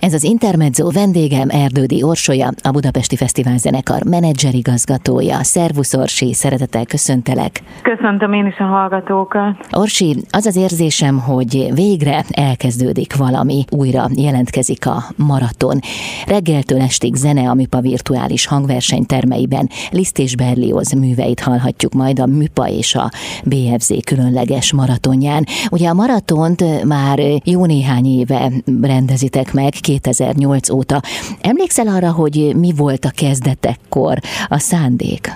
Ez az Intermezzo vendégem Erdődi Orsolya, a Budapesti Fesztivál zenekar menedzserigazgatója. Szervusz Orsi, szeretettel köszöntelek. Köszöntöm én is a hallgatókat. Orsi, az az érzésem, hogy végre elkezdődik valami, újra jelentkezik a maraton. Reggeltől estig zene a Műpa virtuális hangverseny termeiben Liszt és Berlioz műveit hallhatjuk majd a Műpa és a BFZ különleges maratonján. Ugye a maratont már jó néhány éve rendezitek meg, 2008 óta. Emlékszel arra, hogy mi volt a kezdetekkor a szándék?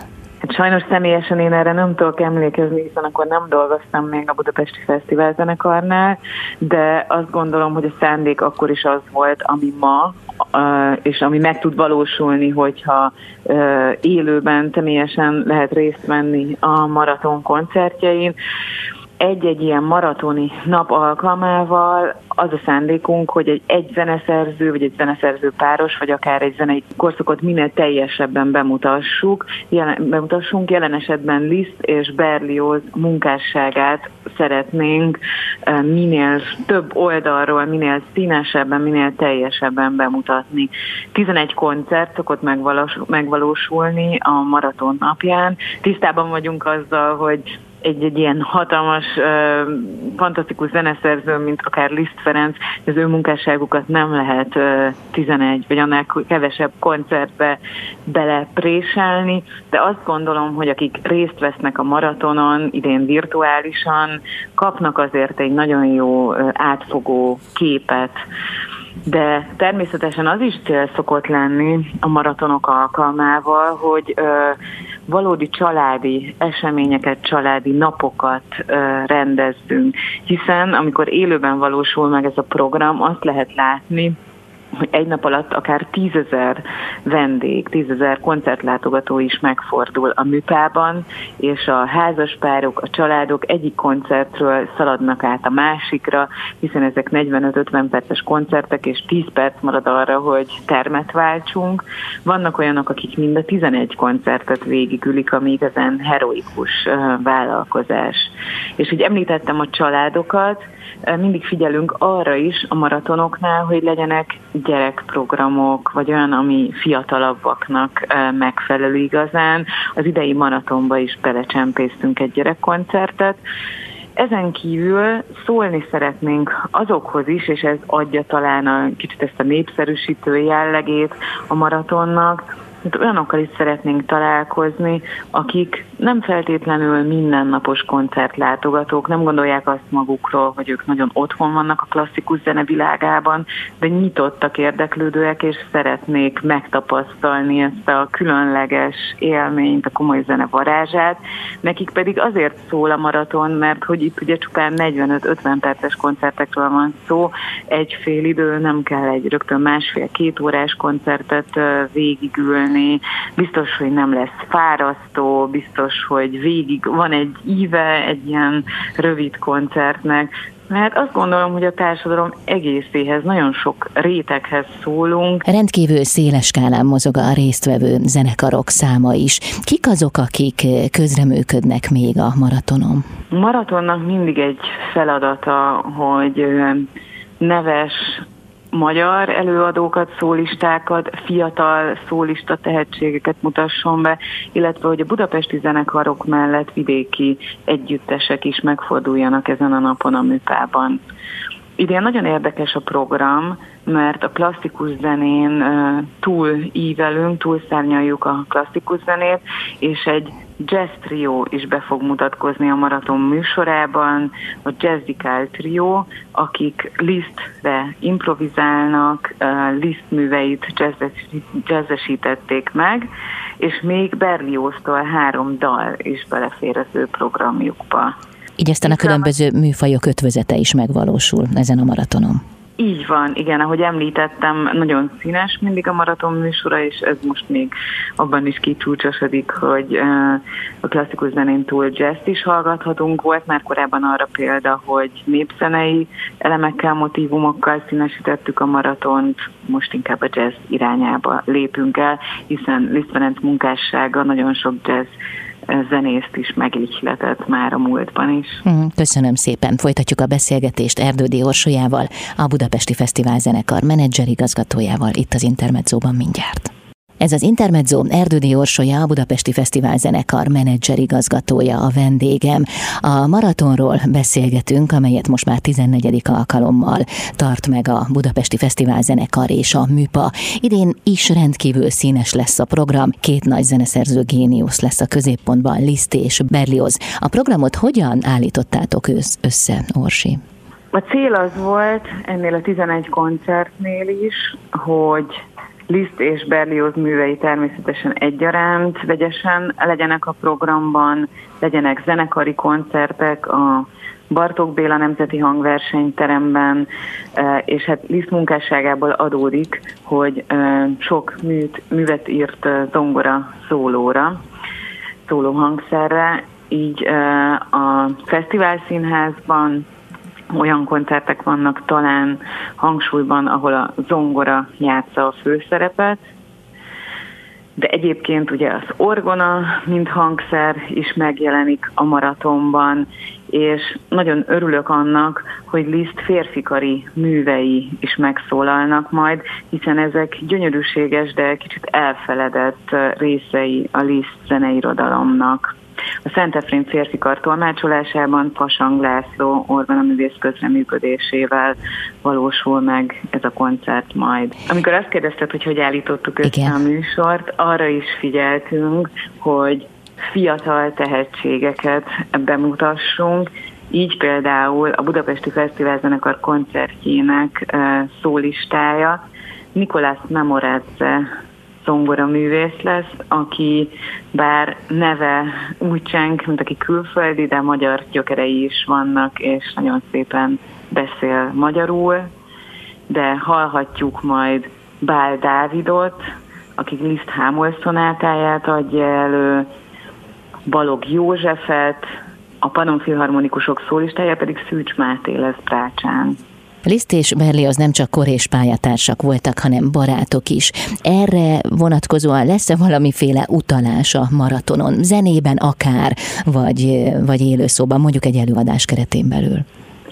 Hát sajnos személyesen én erre nem tudok emlékezni, hiszen akkor nem dolgoztam még a Budapesti Fesztivál zenekarnál, de azt gondolom, hogy a szándék akkor is az volt, ami ma, és ami meg tud valósulni, hogyha élőben személyesen lehet részt venni a maraton koncertjein egy-egy ilyen maratoni nap alkalmával az a szándékunk, hogy egy, egy zeneszerző, vagy egy zeneszerző páros, vagy akár egy zenei korszakot minél teljesebben bemutassuk, jelen, bemutassunk. Jelen esetben Liszt és Berlioz munkásságát szeretnénk minél több oldalról, minél színesebben, minél teljesebben bemutatni. 11 koncert szokott megvalósulni a maraton napján. Tisztában vagyunk azzal, hogy egy, egy ilyen hatalmas, uh, fantasztikus zeneszerző, mint akár Liszt Ferenc, az ő munkásságukat nem lehet uh, 11 vagy annál kevesebb koncertbe belepréselni, de azt gondolom, hogy akik részt vesznek a maratonon, idén virtuálisan, kapnak azért egy nagyon jó uh, átfogó képet. De természetesen az is cél szokott lenni a maratonok alkalmával, hogy ö, valódi családi eseményeket, családi napokat rendezzünk. Hiszen amikor élőben valósul meg ez a program, azt lehet látni, hogy egy nap alatt akár tízezer vendég, tízezer koncertlátogató is megfordul a műpában, és a házaspárok, a családok egyik koncertről szaladnak át a másikra, hiszen ezek 45-50 perces koncertek, és 10 perc marad arra, hogy termet váltsunk. Vannak olyanok, akik mind a 11 koncertet végigülik, ami igazán heroikus vállalkozás. És hogy említettem a családokat, mindig figyelünk arra is a maratonoknál, hogy legyenek gyerekprogramok, vagy olyan, ami fiatalabbaknak megfelelő igazán. Az idei maratonba is belecsempésztünk egy gyerekkoncertet, ezen kívül szólni szeretnénk azokhoz is, és ez adja talán a kicsit ezt a népszerűsítő jellegét a maratonnak, hát olyanokkal is szeretnénk találkozni, akik nem feltétlenül mindennapos koncertlátogatók, nem gondolják azt magukról, hogy ők nagyon otthon vannak a klasszikus zene világában, de nyitottak, érdeklődőek, és szeretnék megtapasztalni ezt a különleges élményt, a komoly zene varázsát. Nekik pedig azért szól a maraton, mert hogy itt ugye csupán 45-50 perces koncertekről van szó, egy fél idő, nem kell egy rögtön másfél-két órás koncertet végigülni, készülni, biztos, hogy nem lesz fárasztó, biztos, hogy végig van egy íve egy ilyen rövid koncertnek, mert azt gondolom, hogy a társadalom egészéhez, nagyon sok réteghez szólunk. Rendkívül széles skálán mozog a résztvevő zenekarok száma is. Kik azok, akik közreműködnek még a maratonon? Maratonnak mindig egy feladata, hogy neves, magyar előadókat, szólistákat, fiatal szólista tehetségeket mutasson be, illetve hogy a budapesti zenekarok mellett vidéki együttesek is megforduljanak ezen a napon a műpában. Idén nagyon érdekes a program, mert a klasszikus zenén túl ívelünk, túl szárnyaljuk a klasszikus zenét, és egy jazz trio is be fog mutatkozni a maraton műsorában, a Jazzikál trio, akik Lisztre improvizálnak, Liszt műveit jazzesítették meg, és még Berlióztól három dal is belefér az ő programjukba. Így aztán a különböző műfajok ötvözete is megvalósul ezen a maratonon. Így van, igen, ahogy említettem, nagyon színes mindig a maraton műsora, és ez most még abban is kicsúcsosodik, hogy a klasszikus zenén túl jazz is hallgathatunk. Volt már korábban arra példa, hogy népzenei elemekkel, motivumokkal színesítettük a maratont, most inkább a jazz irányába lépünk el, hiszen Liszt Ferenc munkássága nagyon sok jazz zenészt is megihletett már a múltban is. Mhm, köszönöm szépen. Folytatjuk a beszélgetést Erdődi Orsolyával, a Budapesti Fesztivál zenekar menedzserigazgatójával itt az Intermedzóban mindjárt. Ez az Intermezzo Erdődi Orsolya, a Budapesti Fesztivál zenekar menedzser igazgatója a vendégem. A maratonról beszélgetünk, amelyet most már 14. alkalommal tart meg a Budapesti Fesztivál zenekar és a Műpa. Idén is rendkívül színes lesz a program, két nagy zeneszerző géniusz lesz a középpontban, Liszt és Berlioz. A programot hogyan állítottátok össze, Orsi? A cél az volt ennél a 11 koncertnél is, hogy Liszt és Berlioz művei természetesen egyaránt vegyesen legyenek a programban, legyenek zenekari koncertek a Bartók Béla Nemzeti Hangversenyteremben, e, és hát Liszt munkásságából adódik, hogy e, sok műt, művet írt e, zongora szólóra, szóló hangszerre, így a Fesztivál Színházban olyan koncertek vannak talán hangsúlyban, ahol a zongora játsza a főszerepet, de egyébként ugye az orgona, mint hangszer is megjelenik a maratonban, és nagyon örülök annak, hogy Liszt férfikari művei is megszólalnak majd, hiszen ezek gyönyörűséges, de kicsit elfeledett részei a Liszt zeneirodalomnak. A Szent Efrén férfikar tolmácsolásában Pasang László orgonaművész közreműködésével valósul meg ez a koncert majd. Amikor azt kérdezted, hogy hogy állítottuk össze Igen. a műsort, arra is figyeltünk, hogy fiatal tehetségeket bemutassunk, így például a Budapesti Fesztivál Zenekar koncertjének szólistája Nikolás Memoradze zongora művész lesz, aki bár neve úgy cseng, mint aki külföldi, de magyar gyökerei is vannak, és nagyon szépen beszél magyarul, de hallhatjuk majd Bál Dávidot, aki Liszt Hámol szonátáját adja elő, Balog Józsefet, a Panon Filharmonikusok szólistája pedig Szűcs Máté lesz Brácsán. Liszt és Berli az nem csak kor és pályatársak voltak, hanem barátok is. Erre vonatkozóan lesz-e valamiféle utalás a maratonon, zenében akár, vagy, vagy élőszóban, mondjuk egy előadás keretén belül?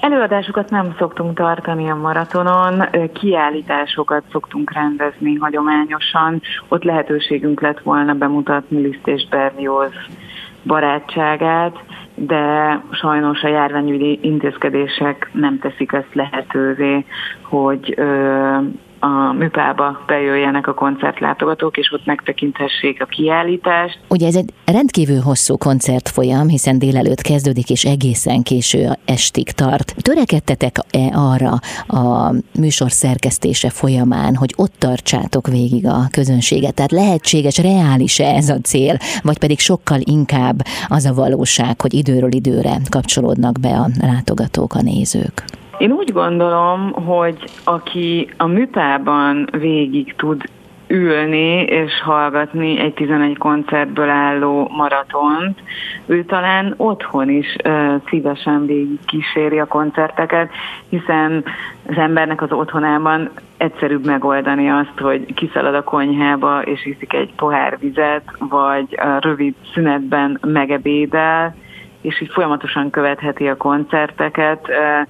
Előadásokat nem szoktunk tartani a maratonon, kiállításokat szoktunk rendezni hagyományosan. Ott lehetőségünk lett volna bemutatni Liszt és Berlioz barátságát, de sajnos a járványügyi intézkedések nem teszik ezt lehetővé, hogy a műpába bejöjjenek a koncertlátogatók, és ott megtekinthessék a kiállítást. Ugye ez egy rendkívül hosszú koncertfolyam, hiszen délelőtt kezdődik, és egészen késő estig tart. Törekedtetek-e arra a műsor szerkesztése folyamán, hogy ott tartsátok végig a közönséget? Tehát lehetséges, reális-e ez a cél, vagy pedig sokkal inkább az a valóság, hogy időről időre kapcsolódnak be a látogatók, a nézők? Én úgy gondolom, hogy aki a műpában végig tud ülni és hallgatni egy 11 koncertből álló maratont, ő talán otthon is uh, szívesen végig kíséri a koncerteket, hiszen az embernek az otthonában egyszerűbb megoldani azt, hogy kiszalad a konyhába és iszik egy pohár vizet, vagy rövid szünetben megebédel, és így folyamatosan követheti a koncerteket. Uh,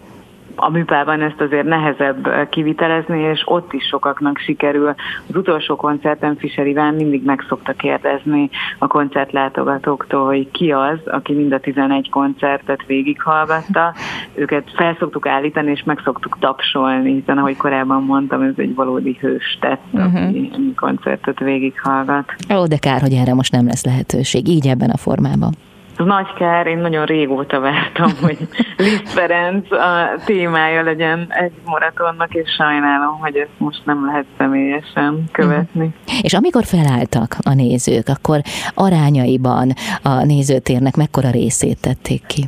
a műpában ezt azért nehezebb kivitelezni, és ott is sokaknak sikerül. Az utolsó koncerten Fischer Iván mindig meg szokta kérdezni a koncertlátogatóktól, hogy ki az, aki mind a 11 koncertet végighallgatta. Őket felszoktuk állítani, és meg szoktuk tapsolni, hiszen ahogy korábban mondtam, ez egy valódi hős tett, uh-huh. aki mhm. koncertet végighallgat. Ó, de kár, hogy erre most nem lesz lehetőség, így ebben a formában. Ez nagy kár, én nagyon régóta vártam, hogy Liszt Ferenc a témája legyen egy maratonnak, és sajnálom, hogy ezt most nem lehet személyesen követni. Mm. És amikor felálltak a nézők, akkor arányaiban a nézőtérnek mekkora részét tették ki?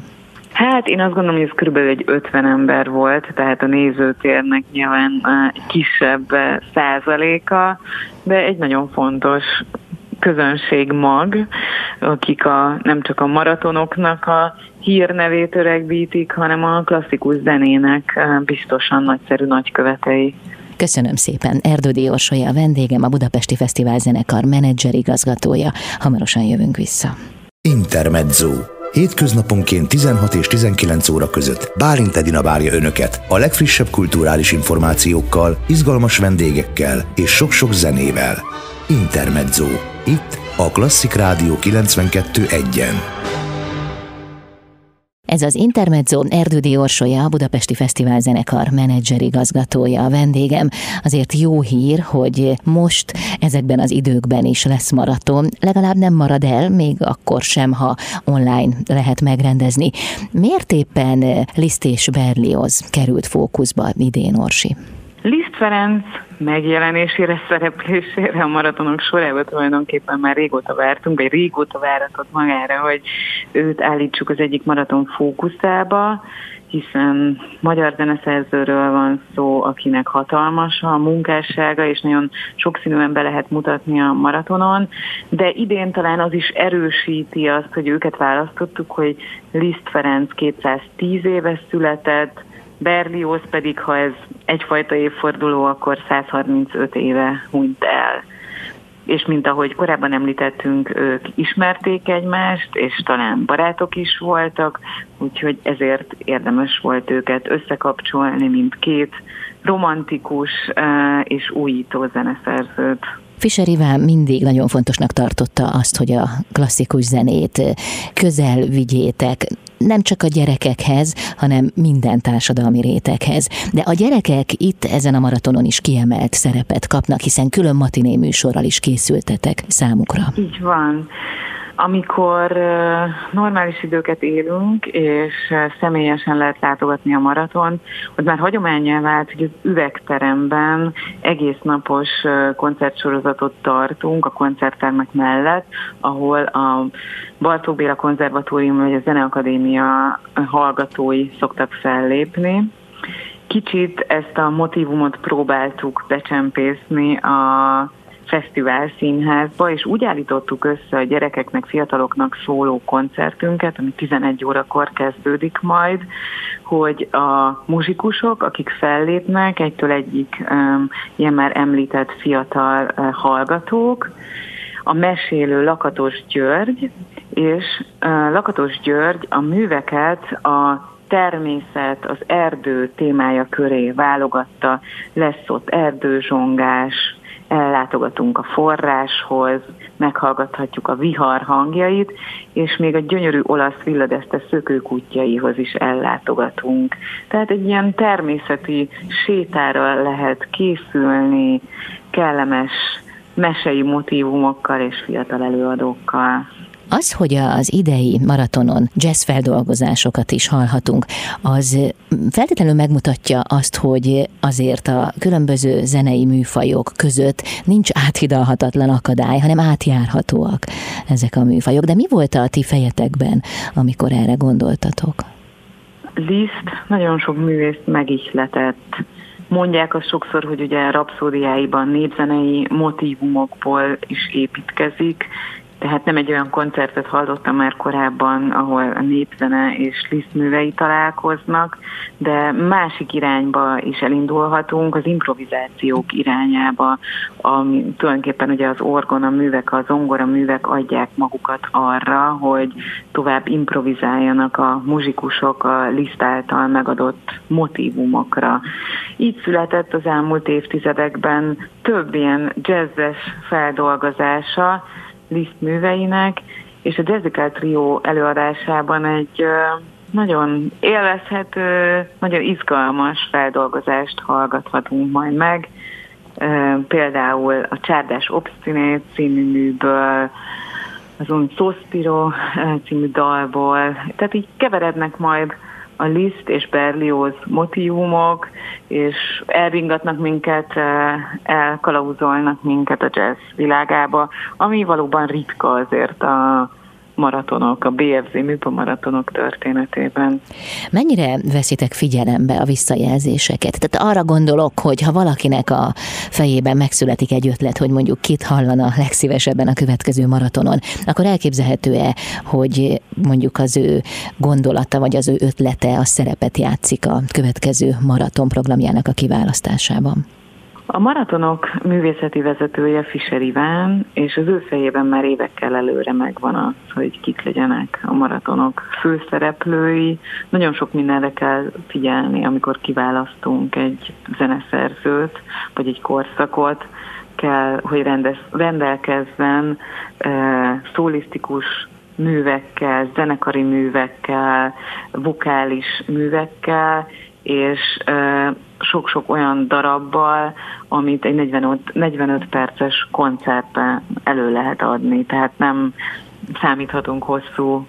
Hát én azt gondolom, hogy ez körülbelül egy 50 ember volt, tehát a nézőtérnek nyilván kisebb százaléka, de egy nagyon fontos közönség mag, akik a, nem csak a maratonoknak a hírnevét öregbítik, hanem a klasszikus zenének biztosan nagyszerű nagykövetei. Köszönöm szépen. Erdődi Orsolya a vendégem, a Budapesti Fesztivál zenekar menedzser igazgatója. Hamarosan jövünk vissza. Intermezzo. Hétköznaponként 16 és 19 óra között Bálint Edina várja Önöket a legfrissebb kulturális információkkal, izgalmas vendégekkel és sok-sok zenével. Intermezzo. Itt a Klasszik Rádió 92.1-en. Ez az Intermezzo Erdődi Orsolya, a Budapesti Fesztivál zenekar menedzser igazgatója a vendégem. Azért jó hír, hogy most ezekben az időkben is lesz maraton. Legalább nem marad el, még akkor sem, ha online lehet megrendezni. Miért éppen Liszt és Berlioz került fókuszba idén, Orsi? Liszt Ferenc megjelenésére, szereplésére a maratonok sorában tulajdonképpen már régóta vártunk, vagy régóta váratott magára, hogy őt állítsuk az egyik maraton fókuszába, hiszen magyar zeneszerzőről van szó, akinek hatalmas a munkássága, és nagyon sokszínűen be lehet mutatni a maratonon, de idén talán az is erősíti azt, hogy őket választottuk, hogy Liszt Ferenc 210 éves született, Berlioz pedig, ha ez egyfajta évforduló, akkor 135 éve hunyt el. És mint ahogy korábban említettünk, ők ismerték egymást, és talán barátok is voltak, úgyhogy ezért érdemes volt őket összekapcsolni, mint két romantikus és újító zeneszerzőt. Fischer Iván mindig nagyon fontosnak tartotta azt, hogy a klasszikus zenét közel vigyétek, nem csak a gyerekekhez, hanem minden társadalmi réteghez. De a gyerekek itt ezen a maratonon is kiemelt szerepet kapnak, hiszen külön matiné műsorral is készültetek számukra. Így van. Amikor normális időket élünk, és személyesen lehet látogatni a maraton, ott már hagyományá vált, hogy az üvegteremben egész napos koncertsorozatot tartunk a koncerttermek mellett, ahol a Bartók Béla Konzervatórium vagy a Zeneakadémia hallgatói szoktak fellépni. Kicsit ezt a motivumot próbáltuk becsempészni a fesztivál színházba, és úgy állítottuk össze a gyerekeknek, fiataloknak szóló koncertünket, ami 11 órakor kezdődik majd, hogy a muzsikusok, akik fellépnek, egytől egyik um, ilyen már említett fiatal uh, hallgatók, a mesélő Lakatos György, és uh, Lakatos György a műveket a természet, az erdő témája köré válogatta, lesz ott erdőzsongás, ellátogatunk a forráshoz, meghallgathatjuk a vihar hangjait, és még a gyönyörű olasz villadeszte szökőkutyjaihoz is ellátogatunk. Tehát egy ilyen természeti sétára lehet készülni, kellemes mesei motivumokkal és fiatal előadókkal. Az, hogy az idei maratonon jazz feldolgozásokat is hallhatunk, az feltétlenül megmutatja azt, hogy azért a különböző zenei műfajok között nincs áthidalhatatlan akadály, hanem átjárhatóak ezek a műfajok. De mi volt a ti fejetekben, amikor erre gondoltatok? Liszt nagyon sok művészt megihletett. Mondják azt sokszor, hogy ugye rapszódiáiban népzenei motivumokból is építkezik, tehát nem egy olyan koncertet hallottam már korábban, ahol a népzene és Liszt művei találkoznak, de másik irányba is elindulhatunk, az improvizációk irányába, ami tulajdonképpen ugye az orgona művek, az ongora művek adják magukat arra, hogy tovább improvizáljanak a muzsikusok a Liszt által megadott motivumokra. Így született az elmúlt évtizedekben több ilyen jazzes feldolgozása, Liszt műveinek, és a Jessica Trio előadásában egy nagyon élvezhető, nagyon izgalmas feldolgozást hallgathatunk majd meg. Például a Csárdás Obstinét című műből, az Un Sospiro című dalból. Tehát így keverednek majd a Liszt és Berlioz motivumok, és elringatnak minket, eh, elkalauzolnak minket a jazz világába, ami valóban ritka azért a maratonok, a BFZ műpamaratonok történetében. Mennyire veszitek figyelembe a visszajelzéseket? Tehát arra gondolok, hogy ha valakinek a fejében megszületik egy ötlet, hogy mondjuk kit hallana legszívesebben a következő maratonon, akkor elképzelhető-e, hogy mondjuk az ő gondolata vagy az ő ötlete a szerepet játszik a következő maraton programjának a kiválasztásában? A maratonok művészeti vezetője Fischer Iván, és az ő fejében már évekkel előre megvan az, hogy kik legyenek a maratonok főszereplői. Nagyon sok mindenre kell figyelni, amikor kiválasztunk egy zeneszerzőt, vagy egy korszakot, kell, hogy rendez, rendelkezzen e, szólisztikus művekkel, zenekari művekkel, vokális művekkel, és e, sok-sok olyan darabbal, amit egy 45, 45 perces koncertben elő lehet adni. Tehát nem számíthatunk hosszú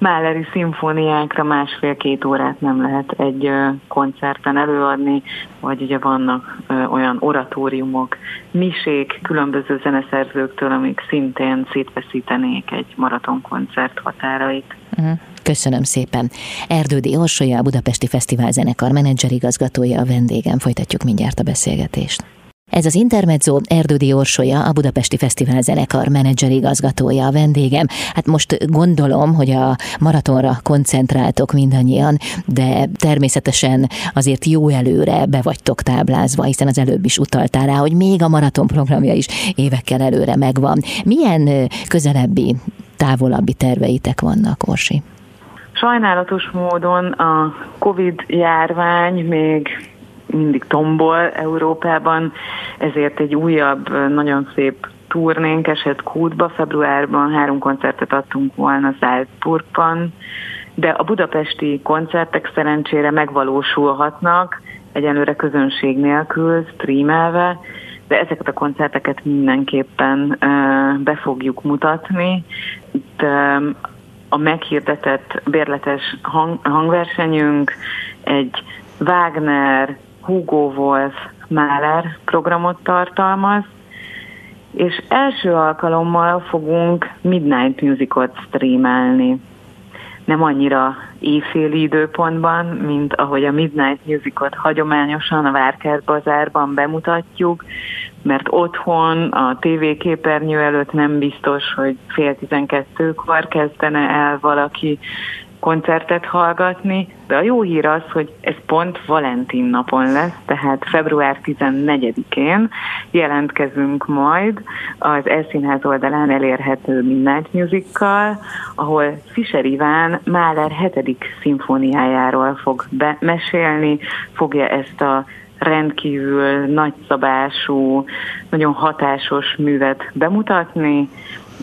Máleri szimfóniákra másfél-két órát nem lehet egy koncerten előadni, vagy ugye vannak olyan oratóriumok, misék különböző zeneszerzőktől, amik szintén szétveszítenék egy maratonkoncert határait. Uh-huh. Köszönöm szépen. Erdődi Orsolya, a Budapesti Fesztivál zenekar menedzserigazgatója a vendégem. Folytatjuk mindjárt a beszélgetést. Ez az Intermezzo Erdődi Orsolya, a Budapesti Fesztivál zenekar menedzserigazgatója a vendégem. Hát most gondolom, hogy a maratonra koncentráltok mindannyian, de természetesen azért jó előre be vagytok táblázva, hiszen az előbb is utaltál rá, hogy még a maraton programja is évekkel előre megvan. Milyen közelebbi, távolabbi terveitek vannak, Orsi? Sajnálatos módon a Covid járvány még mindig tombol Európában, ezért egy újabb, nagyon szép turnénk esett kútba. Februárban három koncertet adtunk volna Salzburgban, de a budapesti koncertek szerencsére megvalósulhatnak, egyenlőre közönség nélkül, streamelve, de ezeket a koncerteket mindenképpen be fogjuk mutatni. Itt a meghirdetett bérletes hang, hangversenyünk egy Wagner, Hugo Wolf, Mahler programot tartalmaz, és első alkalommal fogunk Midnight Musicot streamelni. Nem annyira éjféli időpontban, mint ahogy a Midnight Musicot hagyományosan a Várkert bazárban bemutatjuk, mert otthon a tévéképernyő előtt nem biztos, hogy fél tizenkettőkor kezdene el valaki koncertet hallgatni, de a jó hír az, hogy ez pont Valentin napon lesz, tehát február 14-én jelentkezünk majd az Elszínház oldalán elérhető Midnight Musical, ahol Fischer Iván Mahler 7. szimfóniájáról fog mesélni, fogja ezt a rendkívül nagyszabású, nagyon hatásos művet bemutatni,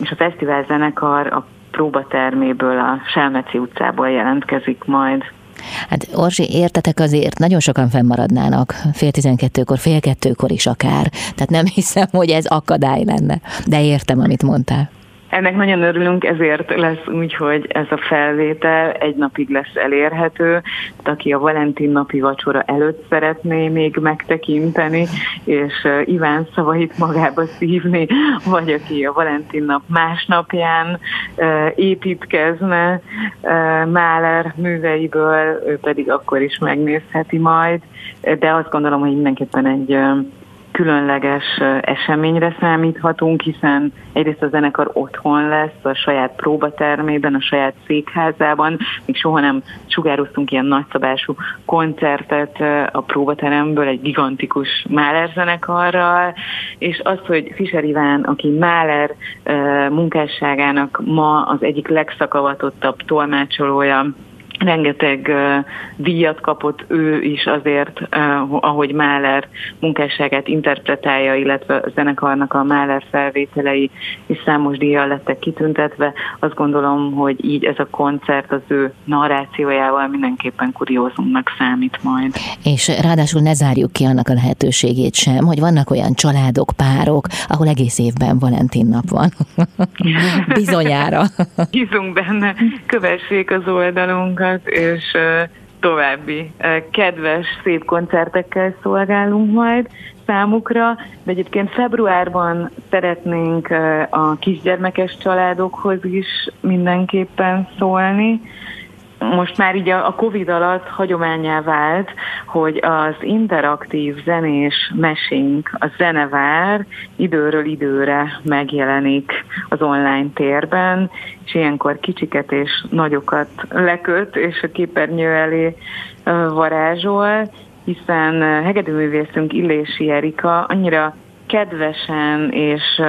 és a fesztivál zenekar a próbaterméből, a Selmeci utcából jelentkezik majd. Hát Orsi, értetek azért, nagyon sokan fennmaradnának fél tizenkettőkor, fél kettőkor is akár. Tehát nem hiszem, hogy ez akadály lenne. De értem, amit mondtál. Ennek nagyon örülünk, ezért lesz úgy, hogy ez a felvétel egy napig lesz elérhető. Aki a Valentin napi vacsora előtt szeretné még megtekinteni, és Iván szavait magába szívni, vagy aki a Valentin nap másnapján építkezne Máler műveiből, ő pedig akkor is megnézheti majd. De azt gondolom, hogy mindenképpen egy különleges eseményre számíthatunk, hiszen egyrészt a zenekar otthon lesz, a saját próbatermében, a saját székházában. Még soha nem sugároztunk ilyen nagyszabású koncertet a próbateremből egy gigantikus Máler zenekarral, és az, hogy Fischer Iván, aki Máler munkásságának ma az egyik legszakavatottabb tolmácsolója, rengeteg uh, díjat kapott ő is azért, uh, ahogy Mahler munkásságát interpretálja, illetve a zenekarnak a Mahler felvételei is számos díjjal lettek kitüntetve. Azt gondolom, hogy így ez a koncert az ő narrációjával mindenképpen kuriózumnak számít majd. És ráadásul ne zárjuk ki annak a lehetőségét sem, hogy vannak olyan családok, párok, ahol egész évben Valentin nap van. Bizonyára. Bízunk benne, kövessék az oldalunkat sokat, és további kedves, szép koncertekkel szolgálunk majd számukra, de egyébként februárban szeretnénk a kisgyermekes családokhoz is mindenképpen szólni, most már így a Covid alatt hagyományá vált, hogy az interaktív zenés mesénk, a zenevár időről időre megjelenik az online térben, és ilyenkor kicsiket és nagyokat leköt, és a képernyő elé varázsol, hiszen hegedűművészünk Illési Erika annyira kedvesen és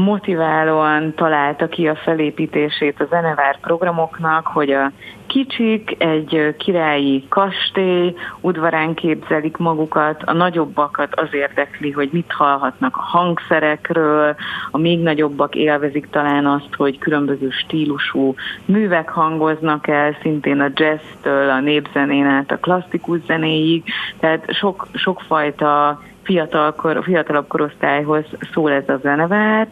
motiválóan találta ki a felépítését a zenevár programoknak, hogy a kicsik egy királyi kastély, udvarán képzelik magukat, a nagyobbakat az érdekli, hogy mit hallhatnak a hangszerekről, a még nagyobbak élvezik talán azt, hogy különböző stílusú művek hangoznak el, szintén a jazztől, a népzenén át a klasszikus zenéig, tehát sok, sokfajta fiatal, fiatalabb korosztályhoz szól ez a zenevár,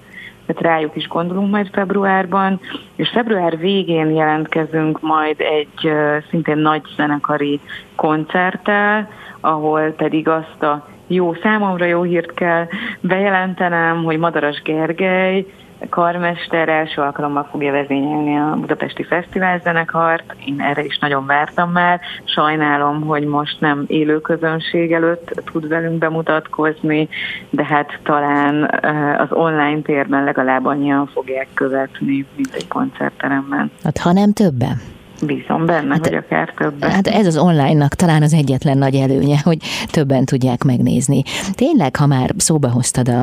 tehát rájuk is gondolunk majd februárban, és február végén jelentkezünk majd egy szintén nagy zenekari koncerttel, ahol pedig azt a jó, számomra jó hírt kell bejelentenem, hogy Madaras Gergely karmester első alkalommal fogja vezényelni a Budapesti Fesztivál zenekart. Én erre is nagyon vártam már. Sajnálom, hogy most nem élő közönség előtt tud velünk bemutatkozni, de hát talán eh, az online térben legalább annyian fogják követni, mint egy koncertteremben. Hát ha nem többen. Bízom benne, hát, hogy akár többen. Hát ez az online-nak talán az egyetlen nagy előnye, hogy többen tudják megnézni. Tényleg, ha már szóba hoztad a,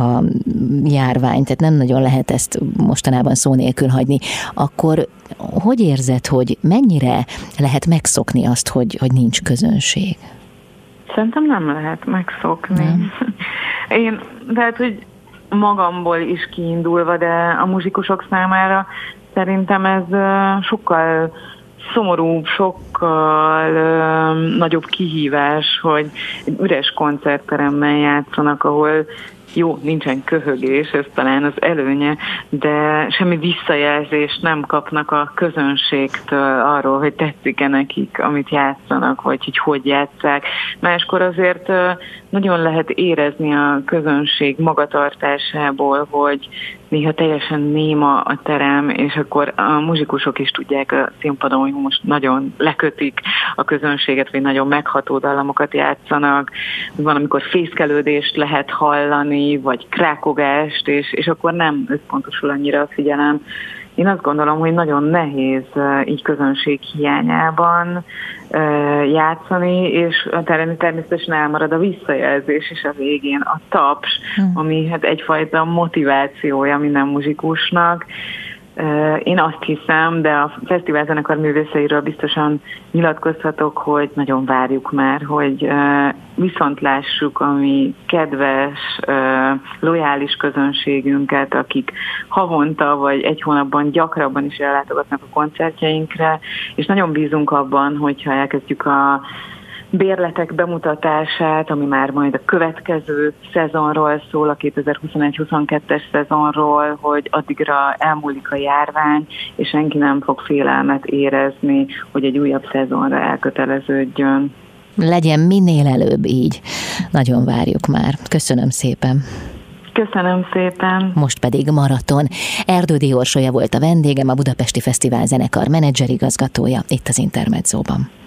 a járványt, tehát nem nagyon lehet ezt mostanában szó nélkül hagyni, akkor hogy érzed, hogy mennyire lehet megszokni azt, hogy, hogy nincs közönség? Szerintem nem lehet megszokni. Nem. Én, tehát, hogy magamból is kiindulva, de a muzsikusok számára Szerintem ez sokkal szomorúbb, sokkal nagyobb kihívás, hogy egy üres koncertteremben játszanak, ahol jó, nincsen köhögés, ez talán az előnye, de semmi visszajelzést nem kapnak a közönségtől arról, hogy tetszik-e nekik, amit játszanak, vagy hogy hogy játszák. Máskor azért nagyon lehet érezni a közönség magatartásából, hogy néha teljesen néma a terem, és akkor a muzsikusok is tudják a színpadon, hogy most nagyon lekötik a közönséget, vagy nagyon megható dallamokat játszanak. Van, amikor fészkelődést lehet hallani, vagy krákogást, és, és akkor nem összpontosul annyira a figyelem. Én azt gondolom, hogy nagyon nehéz így közönség hiányában játszani, és természetesen elmarad a visszajelzés is a végén, a taps, hm. ami hát egyfajta motivációja minden muzsikusnak, én azt hiszem, de a fesztivál zenekar művészeiről biztosan nyilatkozhatok, hogy nagyon várjuk már, hogy viszont lássuk a mi kedves, lojális közönségünket, akik havonta vagy egy hónapban gyakrabban is ellátogatnak a koncertjeinkre, és nagyon bízunk abban, hogyha elkezdjük a bérletek bemutatását, ami már majd a következő szezonról szól, a 2021-22-es szezonról, hogy addigra elmúlik a járvány, és senki nem fog félelmet érezni, hogy egy újabb szezonra elköteleződjön. Legyen minél előbb így. Nagyon várjuk már. Köszönöm szépen. Köszönöm szépen. Most pedig maraton. Erdődi Orsolya volt a vendégem, a Budapesti Fesztivál zenekar menedzserigazgatója itt az Intermedzóban.